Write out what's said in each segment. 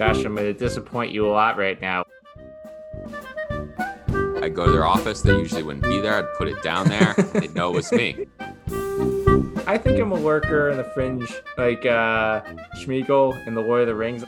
Josh, I'm going to disappoint you a lot right now. I'd go to their office. They usually wouldn't be there. I'd put it down there. They'd know it was me. I think I'm a lurker in the fringe, like uh, Smeagol in The Lord of the Rings.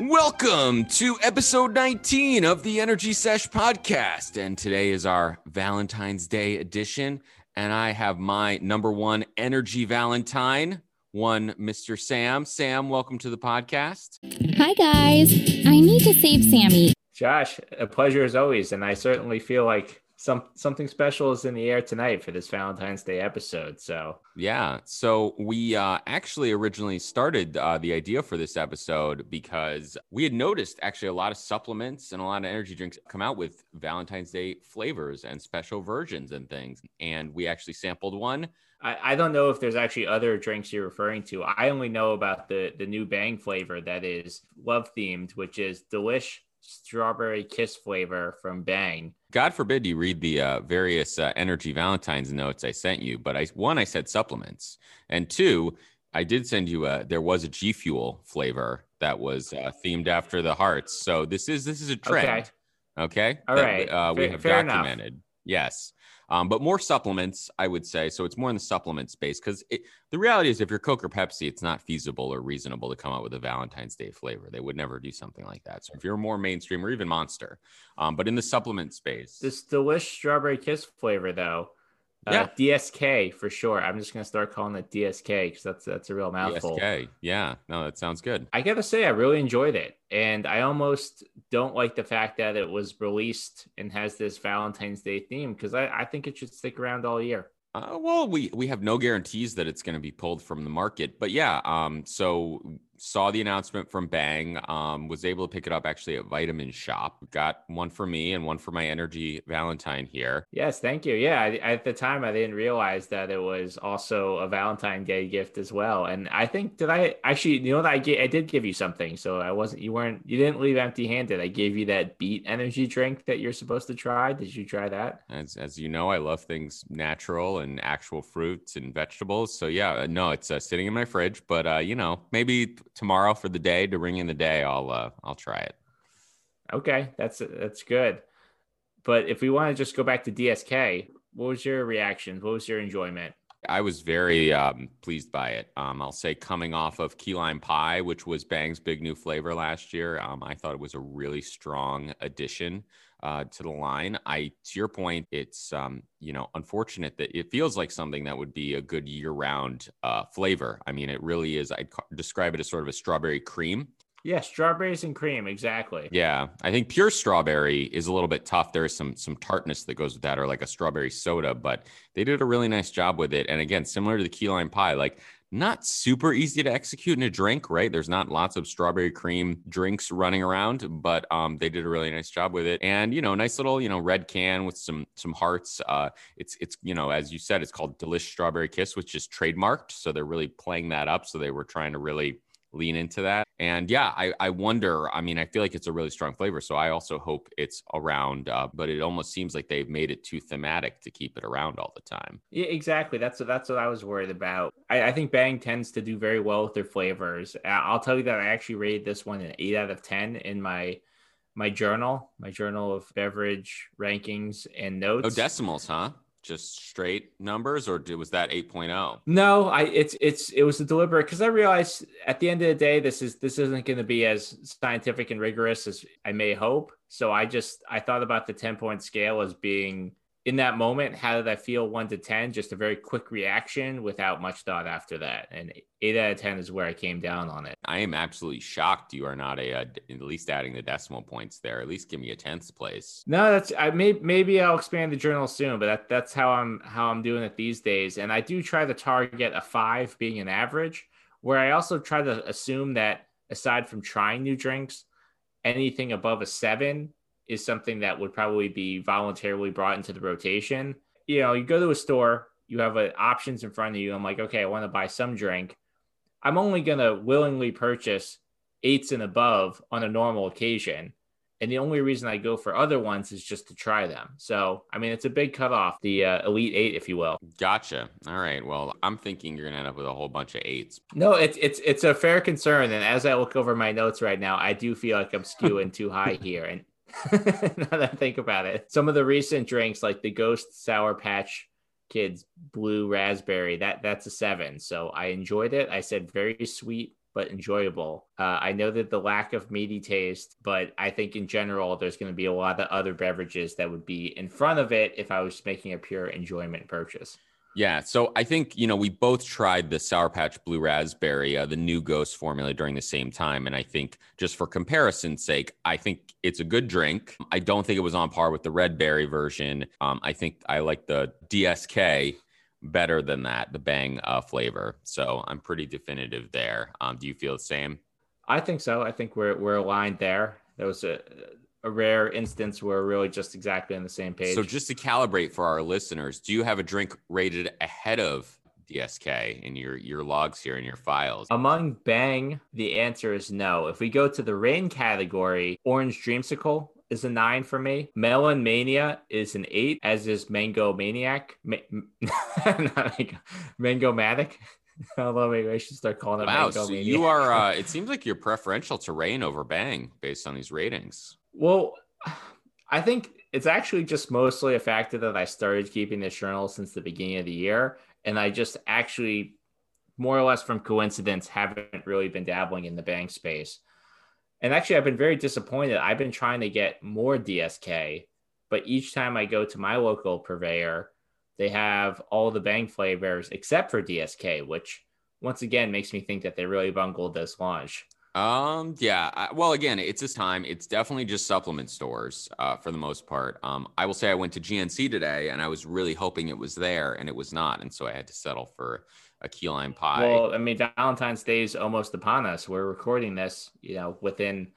Welcome to episode 19 of the Energy Sesh podcast. And today is our Valentine's Day edition. And I have my number one energy Valentine, one Mr. Sam. Sam, welcome to the podcast. Hi, guys. I need to save Sammy. Josh, a pleasure as always. And I certainly feel like some something special is in the air tonight for this Valentine's Day episode. So yeah, so we uh, actually originally started uh, the idea for this episode because we had noticed actually a lot of supplements and a lot of energy drinks come out with Valentine's Day flavors and special versions and things, and we actually sampled one. I, I don't know if there's actually other drinks you're referring to. I only know about the the new Bang flavor that is love themed, which is delish strawberry kiss flavor from Bang. God forbid you read the uh, various uh, energy Valentine's notes I sent you, but I one I said supplements, and two I did send you a there was a G Fuel flavor that was uh, themed after the hearts. So this is this is a trend. Okay. okay? All that, right. Uh, we have fair documented. Enough. Yes um, but more supplements, I would say. So it's more in the supplement space because the reality is, if you're Coke or Pepsi, it's not feasible or reasonable to come out with a Valentine's Day flavor. They would never do something like that. So if you're more mainstream or even Monster, um, but in the supplement space, this delicious strawberry kiss flavor though, uh, yeah. DSK for sure. I'm just gonna start calling it DSK because that's that's a real mouthful. DSK, yeah, no, that sounds good. I gotta say, I really enjoyed it, and I almost don't like the fact that it was released and has this Valentine's Day theme because I, I think it should stick around all year. Uh, well, we we have no guarantees that it's going to be pulled from the market, but yeah. Um, so saw the announcement from Bang. Um, was able to pick it up actually at Vitamin Shoppe. Got one for me and one for my Energy Valentine here. Yes, thank you. Yeah, I, at the time I didn't realize that it was also a Valentine Day gift as well. And I think did I actually you know that I get, I did give you something, so I wasn't you weren't you didn't leave empty handed. I gave you that Beet Energy drink that you're supposed to try. Did you try that? As as you know, I love things natural and actual fruits and vegetables. So yeah, uh, no, it's uh, sitting in my fridge, but uh, you know maybe tomorrow for the day to ring in the day, I'll uh, I'll try it. Okay, that's that's good. But if we want to just go back to DSK, what was your reaction? What was your enjoyment? I was very um, pleased by it. Um, I'll say coming off of key lime pie, which was Bang's big new flavor last year, um, I thought it was a really strong addition uh, to the line. I, to your point, it's um, you know unfortunate that it feels like something that would be a good year-round uh, flavor. I mean, it really is. I'd describe it as sort of a strawberry cream. Yeah, strawberries and cream, exactly. Yeah, I think pure strawberry is a little bit tough. There is some some tartness that goes with that, or like a strawberry soda. But they did a really nice job with it. And again, similar to the key lime pie, like not super easy to execute in a drink, right? There's not lots of strawberry cream drinks running around, but um, they did a really nice job with it. And you know, nice little you know red can with some some hearts. Uh, it's it's you know as you said, it's called Delish Strawberry Kiss, which is trademarked. So they're really playing that up. So they were trying to really lean into that. And yeah, I, I wonder. I mean, I feel like it's a really strong flavor. So I also hope it's around, uh, but it almost seems like they've made it too thematic to keep it around all the time. Yeah, exactly. That's that's what I was worried about. I, I think Bang tends to do very well with their flavors. I'll tell you that I actually rated this one an eight out of ten in my my journal, my journal of beverage rankings and notes. Oh, decimals, huh? Just straight numbers or was that 8.0 no i it's it's it was a deliberate because i realized at the end of the day this is this isn't going to be as scientific and rigorous as i may hope. So i just i thought about the 10 point scale as being in that moment, how did I feel one to 10? Just a very quick reaction without much thought after that. And eight out of 10 is where I came down on it. I am absolutely shocked you are not a, uh, a at least adding the decimal points there. At least give me a 10th place. No, that's, I may, maybe I'll expand the journal soon, but that, that's how I'm, how I'm doing it these days. And I do try to target a five being an average, where I also try to assume that aside from trying new drinks, anything above a seven is something that would probably be voluntarily brought into the rotation. You know, you go to a store, you have uh, options in front of you. I'm like, okay, I want to buy some drink. I'm only going to willingly purchase eights and above on a normal occasion. And the only reason I go for other ones is just to try them. So, I mean, it's a big cutoff, the uh, Elite Eight, if you will. Gotcha. All right. Well, I'm thinking you're gonna end up with a whole bunch of eights. No, it's it's it's a fair concern. And as I look over my notes right now, I do feel like I'm skewing too high here. And now that I think about it, some of the recent drinks, like the Ghost Sour Patch Kids Blue Raspberry, that that's a seven. So I enjoyed it. I said very sweet but enjoyable. Uh, I know that the lack of meaty taste, but I think in general, there's going to be a lot of other beverages that would be in front of it if I was making a pure enjoyment purchase. Yeah, so I think you know we both tried the Sour Patch Blue Raspberry, uh, the new Ghost formula during the same time, and I think just for comparison's sake, I think it's a good drink. I don't think it was on par with the Red Berry version. Um, I think I like the DSK better than that, the Bang uh, flavor. So I'm pretty definitive there. Um, do you feel the same? I think so. I think we're we're aligned there. There was a a rare instance where we're really just exactly on the same page. So just to calibrate for our listeners, do you have a drink rated ahead of DSK in your your logs here in your files? Among Bang, the answer is no. If we go to the Reign category, Orange Dreamsicle is a nine for me. Melon Mania is an eight, as is Mango Maniac. Ma- Mango Matic. Although maybe I should start calling it wow, Mango so Mania. you are. Uh, it seems like you're preferential to Reign over Bang based on these ratings. Well, I think it's actually just mostly a factor that I started keeping this journal since the beginning of the year. And I just actually, more or less from coincidence, haven't really been dabbling in the Bang space. And actually, I've been very disappointed. I've been trying to get more DSK, but each time I go to my local purveyor, they have all the bang flavors except for DSK, which once again makes me think that they really bungled this launch. Um, yeah. I, well, again, it's this time. It's definitely just supplement stores uh, for the most part. Um, I will say I went to GNC today and I was really hoping it was there and it was not. And so I had to settle for a key lime pie. Well, I mean, Valentine's Day is almost upon us. We're recording this, you know, within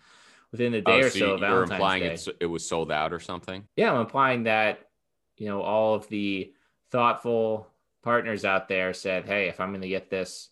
within a day oh, or so. you, of you're Valentine's implying Day. it was sold out or something? Yeah, I'm implying that, you know, all of the thoughtful partners out there said, "Hey, if I'm going to get this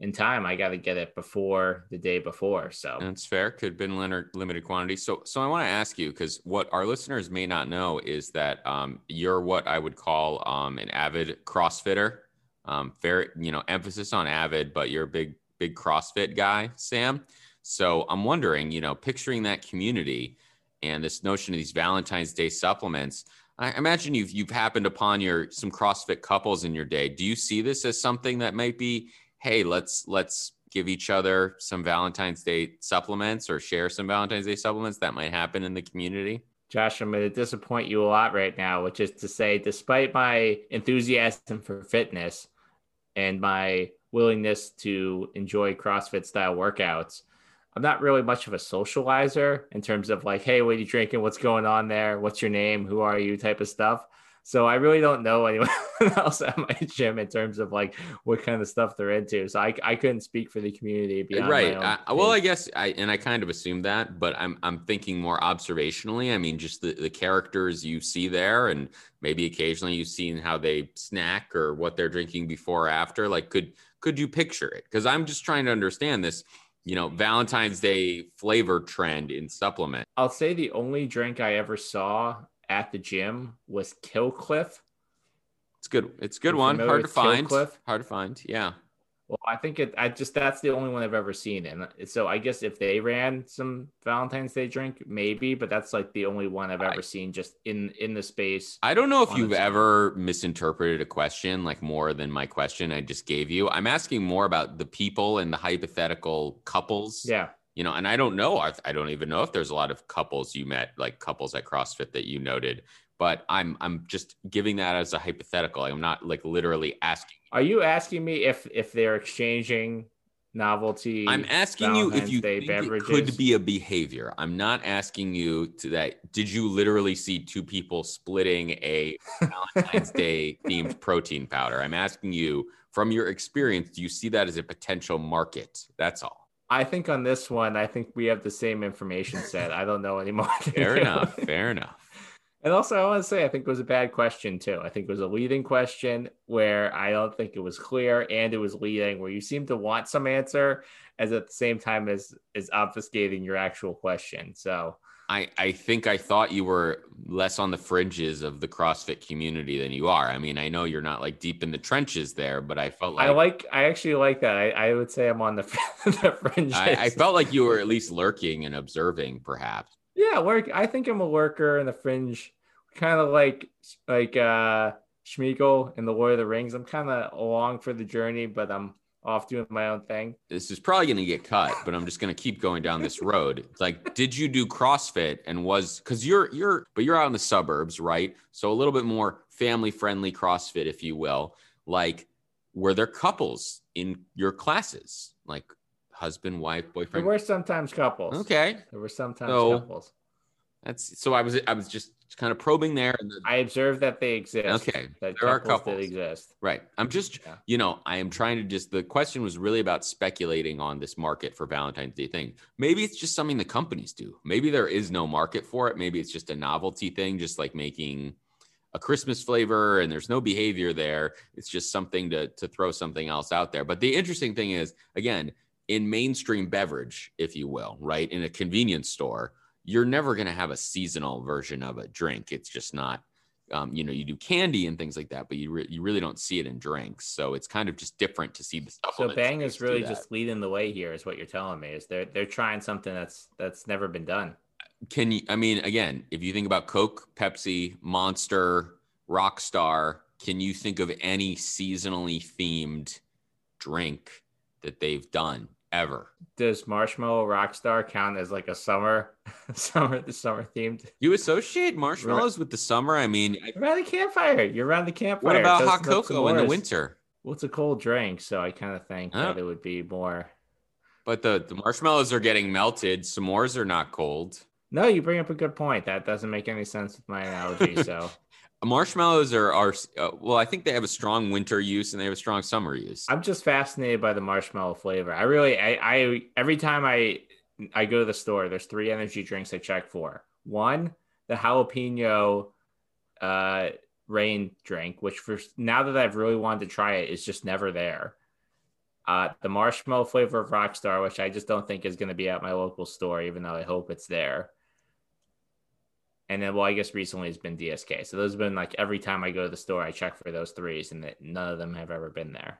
in time, I got to get it before the day before." So That's fair. Could have been limited quantity. So, so I want to ask you because what our listeners may not know is that um, you're what I would call um, an avid CrossFitter. Um, very, you know, emphasis on avid, but you're a big, big CrossFit guy, Sam. So I'm wondering, you know, picturing that community and this notion of these Valentine's Day supplements. I imagine you've you've happened upon your some CrossFit couples in your day. Do you see this as something that might be, hey, let's let's give each other some Valentine's Day supplements or share some Valentine's Day supplements that might happen in the community? Josh, I'm going to disappoint you a lot right now, which is to say, despite my enthusiasm for fitness and my willingness to enjoy CrossFit style workouts, I'm not really much of a socializer in terms of like, hey, what are you drinking? What's going on there? What's your name? Who are you? type of stuff. So I really don't know anyone else at my gym in terms of like what kind of stuff they're into. So I, I couldn't speak for the community uh, beyond right. I, well, I guess I and I kind of assumed that, but I'm I'm thinking more observationally. I mean, just the, the characters you see there, and maybe occasionally you've seen how they snack or what they're drinking before or after. Like, could could you picture it? Because I'm just trying to understand this. You know, Valentine's Day flavor trend in supplement. I'll say the only drink I ever saw at the gym was Kill Cliff. It's good. It's a good one. Hard to find. Kill Cliff? Hard to find. Yeah. Well, I think it. I just that's the only one I've ever seen, and so I guess if they ran some Valentine's Day drink, maybe, but that's like the only one I've I- ever seen just in in the space. I don't know if you've ever misinterpreted a question like more than my question I just gave you. I'm asking more about the people and the hypothetical couples. Yeah, You know, and I don't know. I, I don't even know if there's a lot of couples you met, like couples at CrossFit that you noted. But I'm I'm just giving that as a hypothetical. I'm not like literally asking. are you asking me if if they're exchanging novelty? I'm asking you if you Day think it could be a behavior. I'm not asking you to that. Did you literally see two people splitting a Valentine's Day themed protein powder? I'm asking you from your experience, do you see that as a potential market? That's all. I think on this one, I think we have the same information set. I don't know anymore. Fair enough. Fair enough. And also, I want to say, I think it was a bad question too. I think it was a leading question where I don't think it was clear, and it was leading where you seem to want some answer, as at the same time as is obfuscating your actual question. So I, I think I thought you were less on the fringes of the CrossFit community than you are. I mean, I know you're not like deep in the trenches there, but I felt like I like I actually like that. I, I would say I'm on the, the fringes. I, I felt like you were at least lurking and observing, perhaps. Yeah, work. I think I'm a lurker in the fringe, kind of like like uh Smeagol in the Lord of the Rings. I'm kind of along for the journey, but I'm off doing my own thing. This is probably going to get cut, but I'm just going to keep going down this road. like, did you do CrossFit and was because you're you're but you're out in the suburbs, right? So a little bit more family friendly CrossFit, if you will. Like, were there couples in your classes, like husband, wife, boyfriend? There were sometimes couples. Okay, there were sometimes so, couples. That's so I was I was just kind of probing there. The, I observed that they exist. Okay, that there are couples that exist. Right. I'm just yeah. you know I am trying to just the question was really about speculating on this market for Valentine's Day thing. Maybe it's just something the companies do. Maybe there is no market for it. Maybe it's just a novelty thing, just like making a Christmas flavor and there's no behavior there. It's just something to to throw something else out there. But the interesting thing is again in mainstream beverage, if you will, right in a convenience store you're never going to have a seasonal version of a drink. It's just not, um, you know, you do candy and things like that, but you, re- you really don't see it in drinks. So it's kind of just different to see the stuff. So Bang is really just leading the way here, is what you're telling me. Is they're they're trying something that's that's never been done. Can you? I mean, again, if you think about Coke, Pepsi, Monster, Rockstar, can you think of any seasonally themed drink that they've done? Ever. Does Marshmallow Rockstar count as like a summer, summer, the summer themed? You associate marshmallows with the summer? I mean, around the campfire. You're around the campfire. What about hot cocoa in the winter? Well, it's a cold drink, so I kind of think oh. that it would be more. But the, the marshmallows are getting melted. S'mores are not cold. No, you bring up a good point. That doesn't make any sense with my analogy. So marshmallows are are uh, well i think they have a strong winter use and they have a strong summer use. I'm just fascinated by the marshmallow flavor. I really i, I every time i i go to the store there's three energy drinks i check for. One the jalapeno uh Reign drink which for now that i've really wanted to try it is just never there. Uh the marshmallow flavor of rockstar which i just don't think is going to be at my local store even though i hope it's there and then, well, I guess recently it's been DSK. So those have been like every time I go to the store, I check for those threes, and that none of them have ever been there.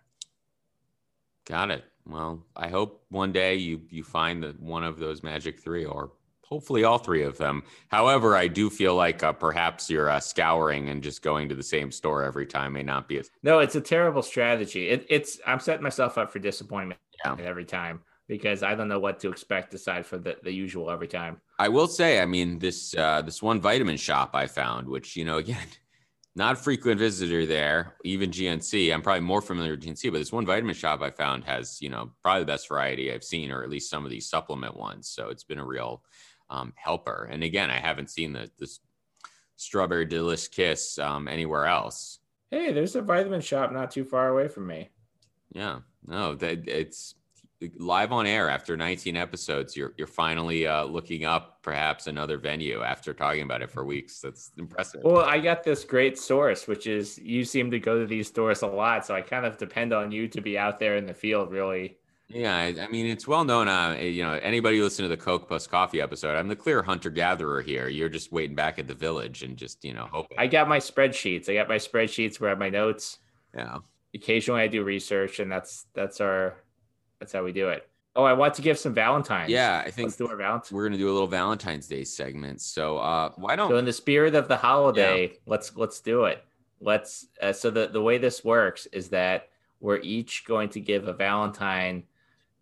Got it. Well, I hope one day you you find that one of those magic three, or hopefully all three of them. However, I do feel like uh, perhaps you're uh, scouring and just going to the same store every time may not be as. No, it's a terrible strategy. It, it's I'm setting myself up for disappointment yeah. every time because I don't know what to expect aside from the, the usual every time. I will say, I mean, this uh, this one Vitamin Shoppe I found, which you know, again, not frequent visitor there, even GNC. I'm probably more familiar with GNC, but this one Vitamin Shoppe I found has, you know, probably the best variety I've seen, or at least some of these supplement ones. So it's been a real um, helper. And again, I haven't seen the this strawberry delish kiss um, anywhere else. Hey, there's a Vitamin Shoppe not too far away from me. Yeah, no, that it's live on air after 19 episodes you're you're finally uh, looking up perhaps another venue after talking about it for weeks. That's impressive. Well i got this great source which is you seem to go to these stores a lot so i kind of depend on you to be out there in the field really. Yeah i, I mean it's well known uh, you know anybody listen to the coke plus coffee episode i'm the clear hunter gatherer here. You're just waiting back at the village and just you know hoping. I got my spreadsheets. I got my spreadsheets where i have my notes. Yeah. Occasionally i do research and that's that's our that's how we do it. Oh, I want to give some Valentine's. Yeah, I think Let's do our Valentine's. We're gonna do a little Valentine's Day segment. So uh, why don't? So in the spirit of the holiday, yeah. let's let's do it. Let's. Uh, so the the way this works is that we're each going to give a Valentine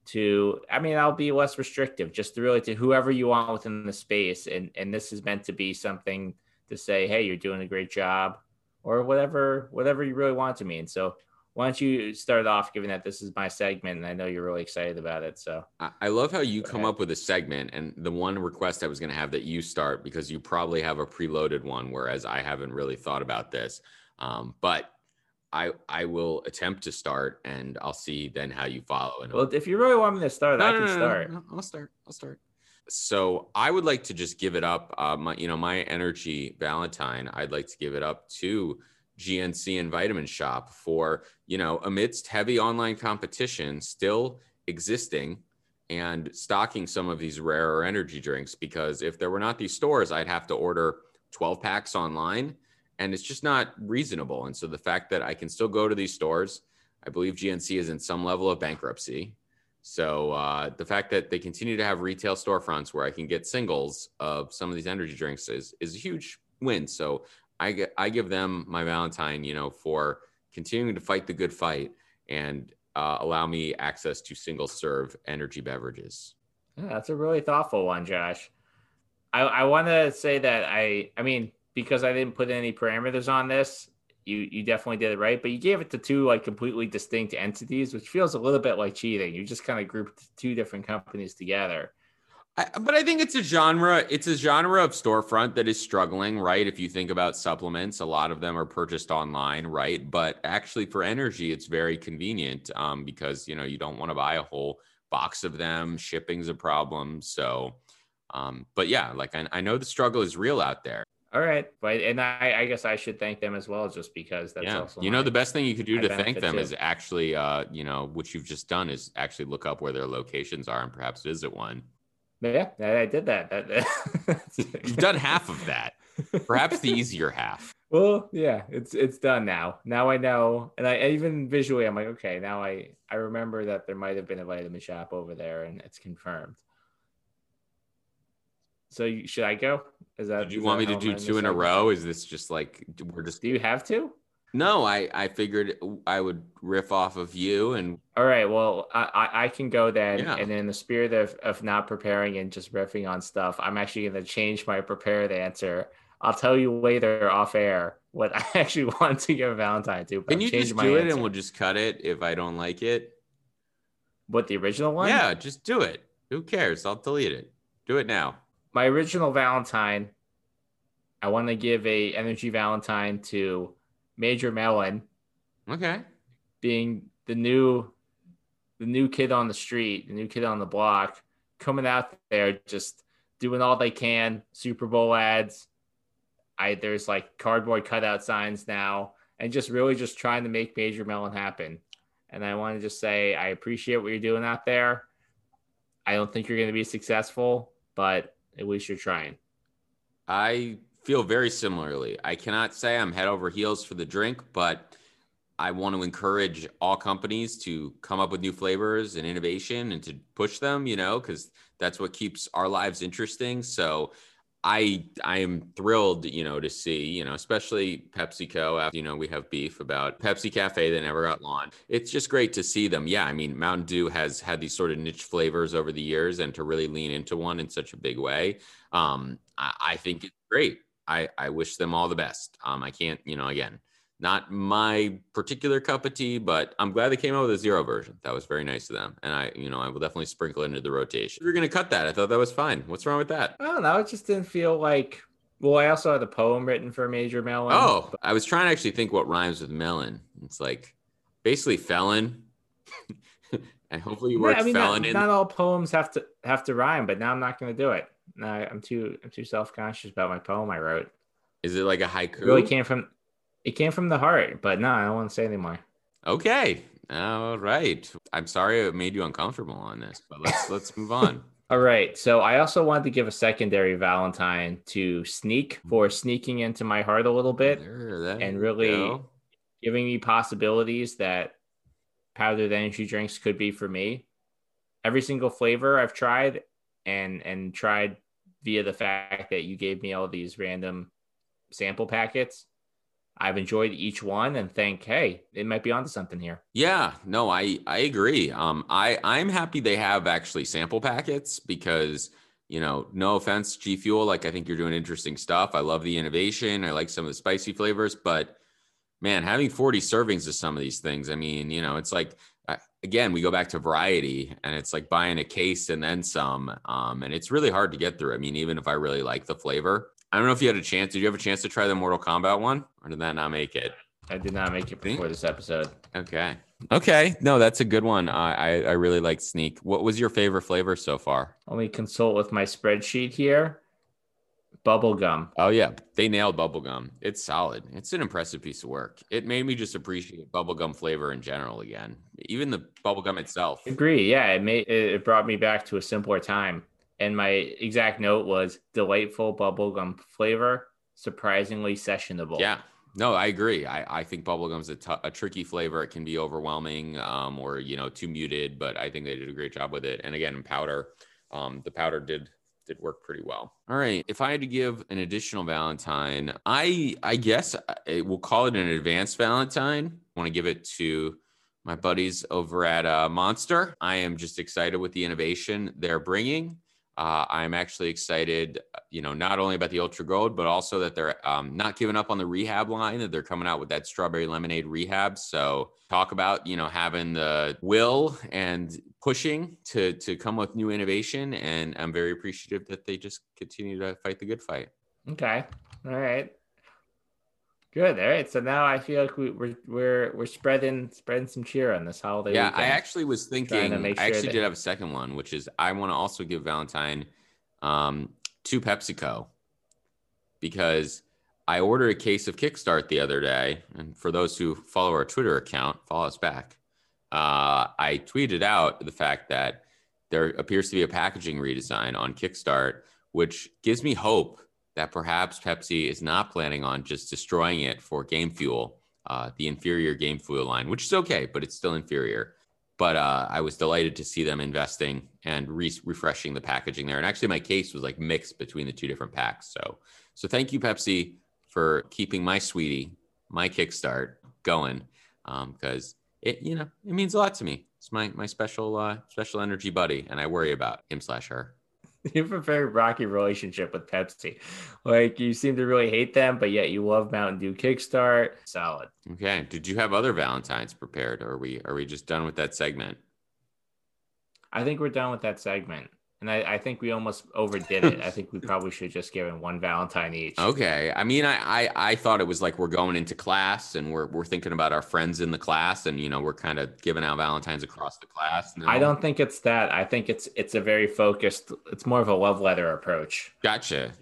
to. I mean, I'll be less restrictive, just to really to whoever you want within the space, and and this is meant to be something to say, hey, you're doing a great job, or whatever whatever you really want to mean. So why don't you start off given that this is my segment and I know you're really excited about it. So I love how you come up with a segment and the one request I was going to have that you start because you probably have a preloaded one, whereas I haven't really thought about this. Um, but I I will attempt to start and I'll see then how you follow. And well, if you really want me to start, no, I can no, no, start. I'll start. I'll start. So I would like to just give it up. Uh, my you know my energy Valentine. I'd like to give it up to GNC and Vitamin Shoppe for, you know, amidst heavy online competition still existing and stocking some of these rarer energy drinks because if there were not these stores, I'd have to order 12 packs online and it's just not reasonable. And so the fact that I can still go to these stores, I believe GNC is in some level of bankruptcy. So uh, the fact that they continue to have retail storefronts where I can get singles of some of these energy drinks is is a huge win. So I I give them my Valentine, you know, for continuing to fight the good fight and uh, allow me access to single serve energy beverages. Yeah, that's a really thoughtful one, Josh. I, I want to say that I, I mean, because I didn't put any parameters on this, you you definitely did it right. But you gave it to two like completely distinct entities, which feels a little bit like cheating. You just kind of grouped two different companies together. I, but I think it's a genre. It's a genre of storefront that is struggling, right? If you think about supplements, a lot of them are purchased online, right? But actually, for energy, it's very convenient um, because you know you don't want to buy a whole box of them. Shipping's a problem. So, um, but yeah, like I, I know the struggle is real out there. All right, but and I, I guess I should thank them as well, just because that's yeah. also you know the best thing you could do to thank them too. is actually, uh, you know, what you've just done is actually look up where their locations are and perhaps visit one. Yeah, I did that. You've done half of that. Perhaps the easier half. Well, yeah, it's it's done now. Now I know, and I even visually, I'm like, okay, now I I remember that there might have been a Vitamin Shoppe over there, and it's confirmed. So you, should I go? Is that? Did you want me to do two in a row? Is this just like we're just? Do you have to? No, I I figured I would riff off of you and. All right, well, I I can go then, yeah. and in the spirit of of not preparing and just riffing on stuff, I'm actually going to change my prepared answer. I'll tell you later off air what I actually want to give Valentine to. Can you just do it answer. and we'll just cut it if I don't like it? What the original one? Yeah, just do it. Who cares? I'll delete it. Do it now my original Valentine, I want to give a energy Valentine to Major Melon. Okay. Being the new the new kid on the street, the new kid on the block, coming out there just doing all they can, Super Bowl ads. I there's like cardboard cutout signs now, and just really just trying to make Major Melon happen. And I want to just say I appreciate what you're doing out there. I don't think you're going to be successful, but at least you're trying. I feel very similarly. I cannot say I'm head over heels for the drink, but I want to encourage all companies to come up with new flavors and innovation and to push them, you know, because that's what keeps our lives interesting. So I I am thrilled, you know, to see, you know, especially PepsiCo. After, you know, we have beef about Pepsi Cafe that never got launched. It's just great to see them. Yeah, I mean, Mountain Dew has had these sort of niche flavors over the years, and to really lean into one in such a big way, um, I, I think it's great. I I wish them all the best. Um, I can't, you know, again, not my particular cup of tea, but I'm glad they came out with a zero version. That was very nice of them. And I, you know, I will definitely sprinkle it into the rotation. Are going to cut that. I thought that was fine. What's wrong with that? I don't know. It just didn't feel like, well, I also had a poem written for Major Melon. Oh, but... I was trying to actually think what rhymes with melon. It's like basically felon. and hopefully you work yeah, I mean, felon not, in. Not all poems have to have to rhyme, but now I'm not going to do it. No, I'm too I'm too self conscious about my poem I wrote. Is it like a haiku? It really came from it came from the heart, but no, I don't want to say anymore. Okay. All right. I'm sorry it made you uncomfortable on this, but let's let's move on. All right. So I also wanted to give a secondary Valentine to Sneak for sneaking into my heart a little bit and really go. giving me possibilities that powdered energy drinks could be for me. Every single flavor I've tried and and tried via the fact that you gave me all these random sample packets I've enjoyed each one and think, hey, it might be onto something here. Yeah, no, I I agree. Um, I I'm happy they have actually sample packets because you know, no offense, G Fuel, like I think you're doing interesting stuff. I love the innovation. I like some of the spicy flavors, but man, having 40 servings of some of these things, I mean, you know, it's like again, we go back to variety and it's like buying a case and then some. Um, and it's really hard to get through. I mean, even if I really like the flavor, I don't know if you had a chance. Did you have a chance to try the Mortal Kombat one, or did that not make it? I did not make it before this episode. Okay. Okay. No, that's a good one. I, I, I really like Sneak. What was your favorite flavor so far? Let me consult with my spreadsheet here. Bubblegum. Oh yeah, they nailed bubblegum. It's solid. It's an impressive piece of work. It made me just appreciate bubblegum flavor in general again. Even the bubblegum itself. Agree. Yeah, it made it brought me back to a simpler time. And my exact note was delightful bubblegum flavor, surprisingly sessionable. Yeah. No, I agree. I, I think bubblegum's a, t- a tricky flavor. It can be overwhelming um, or, you know, too muted, but I think they did a great job with it. And again, powder, um, the powder did did work pretty well. All right. If I had to give an additional Valentine, I I guess I will call it an advanced Valentine. I want to give it to my buddies over at uh, Monster. I am just excited with the innovation they're bringing. Uh, I'm actually excited, you know, not only about the Ultra Gold, but also that they're um, not giving up on the rehab line, that they're coming out with that strawberry lemonade rehab. So talk about, you know, having the will and pushing to to come with new innovation. And I'm very appreciative that they just continue to fight the good fight. Okay. All right. Good. All right. So now I feel like we, we're we're we're spreading spreading some cheer on this holiday. Yeah, weekend. I actually was thinking. make I actually that- did have a second one, which is I want to also give Valentine um, to PepsiCo because I ordered a case of Kickstart the other day, and for those who follow our Twitter account, follow us back. Uh, I tweeted out the fact that there appears to be a packaging redesign on Kickstart, which gives me hope that perhaps Pepsi is not planning on just destroying it for Game Fuel, uh, the inferior Game Fuel line, which is okay, but it's still inferior. But uh, I was delighted to see them investing and re- refreshing the packaging there. And actually, my case was like mixed between the two different packs. So, so thank you, Pepsi, for keeping my sweetie, my Kickstart going, because it, you know, it means a lot to me. It's my my special uh, special energy buddy, and I worry about him slash her. you have a very rocky relationship with Pepsi. Like you seem to really hate them, but yet you love Mountain Dew Kickstart. Solid. Okay. Did you have other Valentines prepared, or are we are we just done with that segment? I think we're done with that segment. And I, I think we almost overdid it. I think we probably should just give it one Valentine each. Okay. I mean, I, I I thought it was like we're going into class and we're we're thinking about our friends in the class, and you know we're kind of giving out Valentines across the class. No? I don't think it's that. I think it's it's a very focused. It's more of a love letter approach. Gotcha.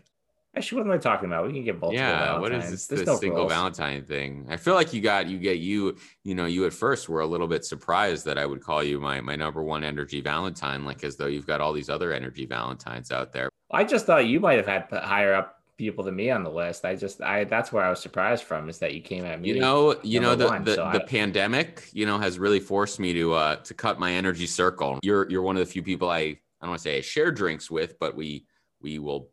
Actually, what am I talking about? We can get multiple Yeah. What is this, this no single rules. Valentine thing? I feel like you got you get you you know you at first were a little bit surprised that I would call you my my number one energy Valentine, like as though you've got all these other energy Valentines out there. I just thought you might have had higher up people than me on the list. I just I that's where I was surprised from is that you came at me. You know, you know the one, the, so the I- pandemic, you know, has really forced me to uh to cut my energy circle. You're you're one of the few people I I don't want to say I share drinks with, but we we will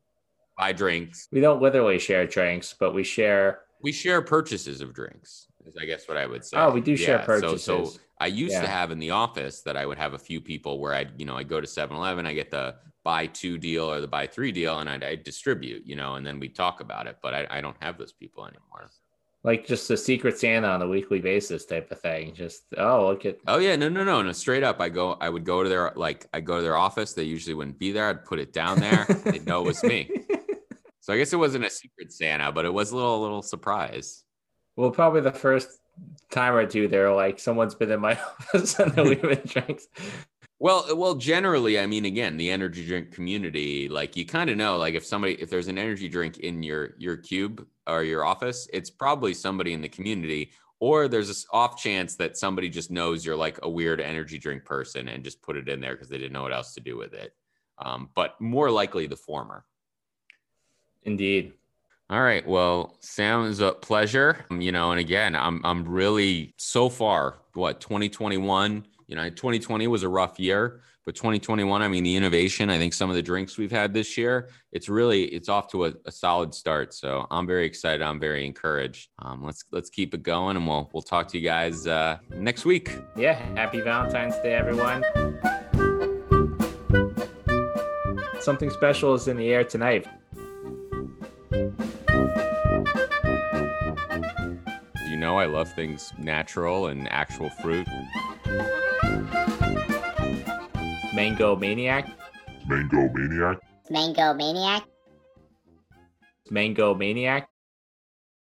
buy drinks. we don't literally share drinks, but we share. We share purchases of drinks. Is I guess what I would say. Oh, we do share So so. I used to have in the office that I would have a few people where I'd, you know, I go to 7-Eleven, I get the buy two deal or the buy three deal, and I'd, I'd distribute, you know, and then we talk about it. But I, I don't have those people anymore. like just a secret Santa on a weekly basis type of thing. Just oh look at Oh yeah, no, no, no, no. Straight up, I go, I would go to their like, I go to their office. They usually wouldn't be there. I'd put it down there. They'd know it was me. So I guess it wasn't a secret Santa, but it was a little, a little surprise. well, probably the first time or two, they're like someone's been in my office and they're leaving drinks. Well, well, generally, I mean, again, the energy drink community, like you kind of know, like if somebody, if there's an energy drink in your your cube or your office, it's probably somebody in the community, or there's this off chance that somebody just knows you're like a weird energy drink person and just put it in there because they didn't know what else to do with it. Um, but more likely the former. Indeed. All right. Well, Sam, it a pleasure. Um, You know, and again, I'm I'm really so far what 2021. You know, 2020 was a rough year, but 2021. I mean, the innovation. I think some of the drinks we've had this year. It's really it's off to a, a solid start. So I'm very excited. I'm very encouraged. Um, let's let's keep it going, and we'll we'll talk to you guys uh, next week. Yeah. Happy Valentine's Day, everyone. Something special is in the air tonight. You know, I love things natural and actual fruit. Mango Maniac. Mango Maniac. Mango Maniac. Mango Maniac.